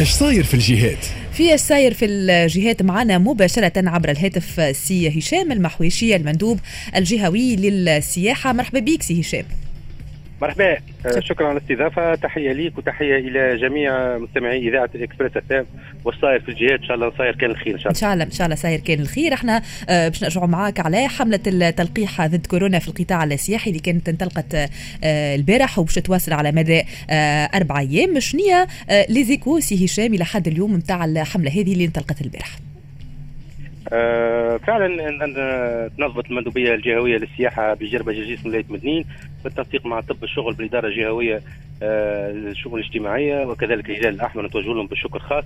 إيش صاير في الجهات؟ في الساير في الجهات معنا مباشرة عبر الهاتف سي هشام المحويشي المندوب الجهوي للسياحة مرحبا بك سي هشام مرحبا. شكرا. على الاستضافة. تحية ليك وتحية إلى جميع مستمعي إذاعة إكسبريس إف وش صاير في الجهات إن شاء الله صاير كان الخير إن شاء الله. إن شاء الله إن شاء الله صاير كان الخير. إحنا آه، باش نرجعوا معاك على حملة التلقيح ضد كورونا في القطاع السياحي اللي كانت انطلقت آه، البارح وباش تواصل على مدى آه، أربع أيام. شنيا ليزيكو سي هشام إلى حد اليوم نتاع الحملة هذه اللي انطلقت البارح؟ آه فعلا تنظمت المندوبية الجهوية للسياحة بجربة جرجيس ولايه مدنين بالتنسيق مع طب الشغل بالإدارة الجهوية آه للشؤون الاجتماعية وكذلك الهلال الأحمر نتوجه لهم بالشكر خاص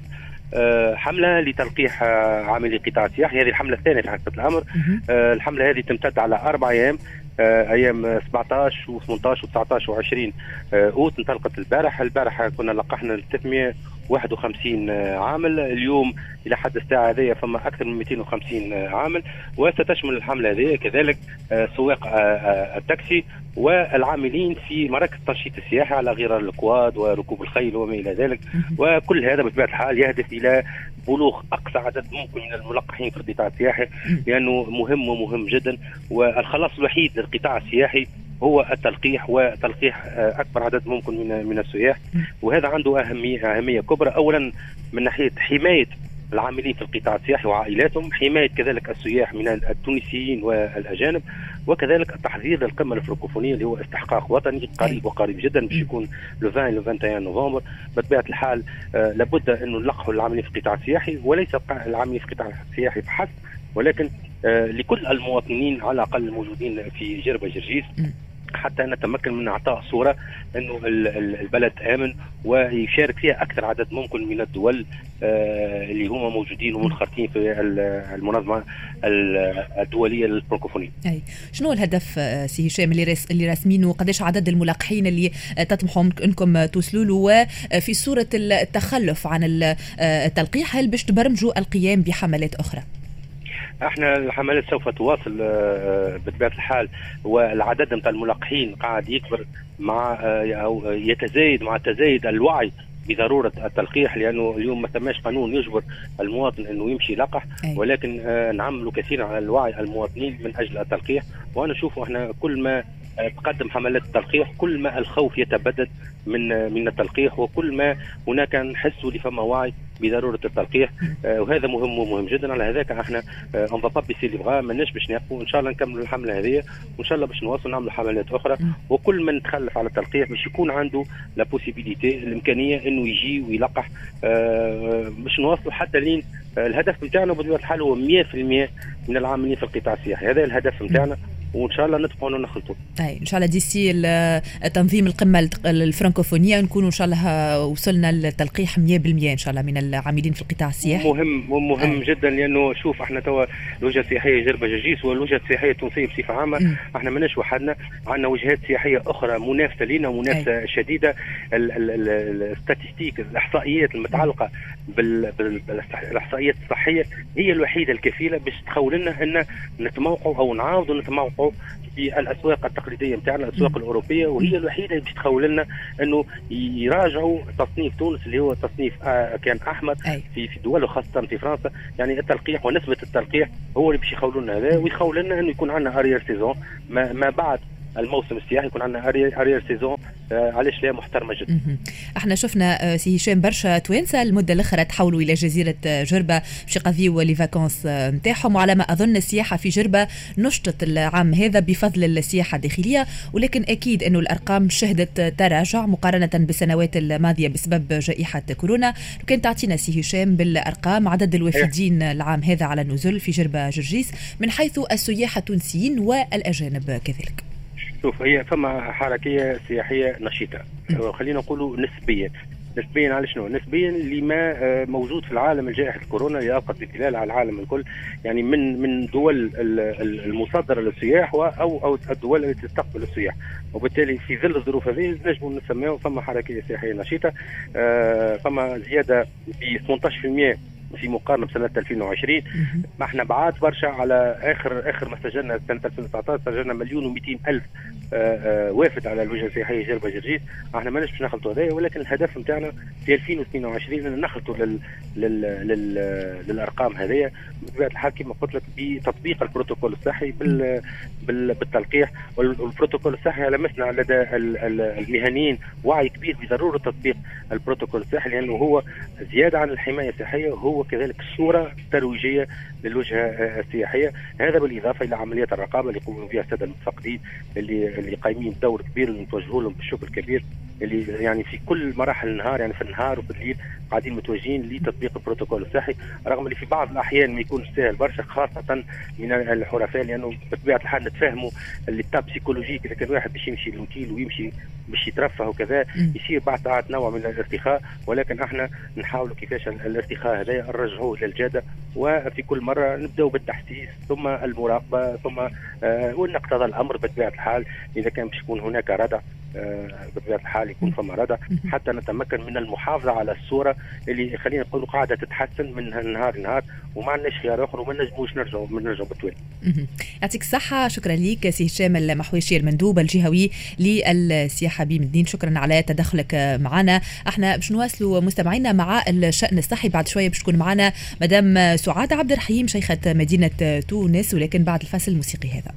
آه حملة لتلقيح آه، عاملي القطاع السياحي هذه الحملة الثانية في حقيقه الأمر. آه، الحملة هذه تمتد على أربع أيام أيام 17 و18 و19 و20 أوت انطلقت البارح البارح كنا لقحنا 300 51 عامل. اليوم إلى حد الساعة هذه فما أكثر من 250 عامل. وستشمل الحملة هذه كذلك آه، سواق آه، آه، التاكسي والعاملين في مراكز التنشيط السياحي على غرار الكواد وركوب الخيل وما إلى ذلك. وكل هذا بطبيعة الحال يهدف إلى بلوغ أقصى عدد ممكن من الملقحين في القطاع السياحي لأنه مهم ومهم جدا. والخلاص الوحيد للقطاع السياحي هو التلقيح وتلقيح آه، أكبر عدد ممكن من من السياح. وهذا عنده أهمية أهمية كبرى. اولا من ناحية حماية العاملين في القطاع السياحي وعائلاتهم حماية كذلك السياح من التونسيين والأجانب وكذلك التحضير للقمة الفرنكوفونية اللي هو استحقاق وطني قريب وقريب جدا باش يكون لو 20 لو 21 نوفمبر بطبيعة الحال آه لابد أنه نلقحوا العاملين في القطاع السياحي وليس العاملين في القطاع السياحي فحسب ولكن آه لكل المواطنين على الأقل الموجودين في جربة جرجيس. حتى نتمكن من إعطاء صورة أنه البلد آمن ويشارك فيها أكثر عدد ممكن من الدول آه، اللي هما موجودين ومنخرطين في المنظمة الدولية للفرنكوفونيه. أي شنو الهدف آه، سي هشام اللي اللي راسمينه قداش عدد الملقحين اللي تطمحوا إنكم توصلوا له وفي صورة التخلف عن التلقيح هل باش تبرمجوا القيام بحملات أخرى؟ إحنا الحملات سوف تواصل آه، آه، بطبيعة الحال والعدد نتاع الملقحين قاعد يكبر مع آه، أو يتزايد مع تزايد الوعي بضرورة التلقيح لأنه اليوم ما ثماش قانون يجبر المواطن إنه يمشي يلقح ولكن نعملوا كثيرا على الوعي المواطنين من أجل التلقيح. وأنا أشوف إحنا كل ما تقدم حملات التلقيح كل ما الخوف يتبدد من من التلقيح وكل ما هناك نحس لفما وعي بضرورة التلقيح. آه وهذا مهم ومهم جدا. على هذاك إحنا on va pas baisser les bras ماناش باش نقفوا ان شاء الله نكملوا الحملة هذه وإن شاء الله باش نواصلوا نعملوا حملات أخرى. وكل من تخلف على التلقيح باش يكون عنده la possibilité الإمكانية إنه يجي ويلقح. آه باش نواصلوا حتى لين آه الهدف نتاعنا بطبيعة الحال هو 100% من العاملين في القطاع السياحي. هذا الهدف نتاعنا وإن شاء الله نتبقوا نخلطوا اي إن شاء الله d'ici تنظيم القمة الفرنكوفونية نكونوا إن شاء الله وصلنا للتلقيح 100% إن شاء الله من العاملين في القطاع السياحي مهم مهم أي. جدا لأنه شوف إحنا توا الوجهه السياحيه جربة جرجيس والوجهه السياحية التونسية بصفة عامة إحنا ماناش وحدنا عندنا وجهات سياحية أخرى منافسة لنا ومنافسه أي. شديدة ال statistiques الإحصائيات المتعلقة بالاحصائيات الصحية هي الوحيدة الكفيلة باش تخول لنا إن نتموقعوا أو نعاودوا نتموقعوا في الأسواق التقليدية نتاعنا الأسواق الأوروبية وهي الوحيدة اللي باش تخول لنا إنه يراجعوا تصنيف تونس اللي هو تصنيف آه كان أحمر في في دول وخاصة في فرنسا. يعني التلقيح ونسبة التلقيح هو اللي باش يخولوا لنا هذا ويخول لنا إنه يكون عندنا arrière-saison ما, ما بعد الموسم السياحي يكون عندنا arrière-saison آه، علاش لا محترمة جدا. إحنا شفنا آه، سي هشام برشا توانسة المدة الأخرى تحولوا إلى جزيرة آه، جربة باش يقضيوا les vacances نتاعهم. وعلى ما أظن السياحة في جربة نشطت العام هذا بفضل السياحة الداخلية. ولكن أكيد إنه الأرقام شهدت تراجع مقارنة بالسنوات الماضية بسبب جائحة كورونا. لو كان تعطينا سي هشام بالأرقام عدد الوافدين العام هذا على النزول في جربة جرجيس من حيث السياح التونسيين والأجانب كذلك. شوف هي فما حركية سياحية نشيطة. خلينا نقولوا نسبيا. نسبيا على شنو؟ نسبيا لما آه، موجود في العالم جائحه كورونا اللي القت بظلال على العالم الكل. يعني من من دول المصدره للسياح أو أو الدول التي تستقبل السياح. وبالتالي في ظل الظروف هذه نجم نسميها فما حركية سياحية نشيطة. آه، فما زيادة ب 18% في مقارنة بسنة 2020 ما إحنا بعاد برشا على اخر آخر ما سجلنا سنة 2019 سجلنا مليون و200 ألف آه، آه، وافد على الوجهه السياحيه جربة جرجيت. إحنا ما باش نخلطوا هذايا ولكن الهدف نتاعنا في 2022 ان نخلطوا لل... لل... لل... للأرقام هذيا بطبيعة الحال كما قلت لك بتطبيق البروتوكول الصحي بال... بال... بالتلقيح والبروتوكول الصحي لمسنا لدى المهنيين وعي كبير بضرورة تطبيق البروتوكول الصحي لأنه هو زيادة عن الحماية الصحية هو كذلك صورة ترويجية للوجهة السياحية. هذا بالإضافة إلى عمليات الرقابة اللي يقوموا بها السادة المتفقدين اللي اللي قايمين بدور كبير نتوجهوا لهم بالشكر الكبير اللي يعني في كل مراحل النهار يعني في النهار وفي الليل قاعدين متوجهين لتطبيق البروتوكول الصحي رغم اللي في بعض الأحيان ما يكونش سهل برشا خاصة من الحرفاء لأنه بطبيعة الحال نتفاهموا اللي étape psychologique اذا كان واحد باش يمشي للوتيل ويمشي باش يترفه وكذا يصير بعض ساعات نوع من الارتخاء ولكن إحنا نحاولوا كيفاش الارتخاء هذا نرجعوه للجاده وفي كل مرة نبداو بالتحسيس ثم المراقبة ثم آه وان اقتضى الأمر بطبيعة الحال إذا كان باش يكون هناك ردع. بطبيعة الحال يكون فما ردع حتى نتمكن من المحافظة على الصورة اللي خلينا نقول قاعدة تتحسن من نهار لنهار وما عندناش خيار آخر وما نجموش نرجعوا نرجعوا بالتوالي. يعطيك الصحة. شكرا لك سي هشام المحويشي المندوب الجهوي للسياحة بمدين شكرا على تدخلك معنا. إحنا باش نواصلوا مستمعينا مع الشأن الصحي. بعد شوية باش تكون معنا مدام سعاد عبد الرحيم شيخة مدينة تونس ولكن بعد الفصل الموسيقي هذا.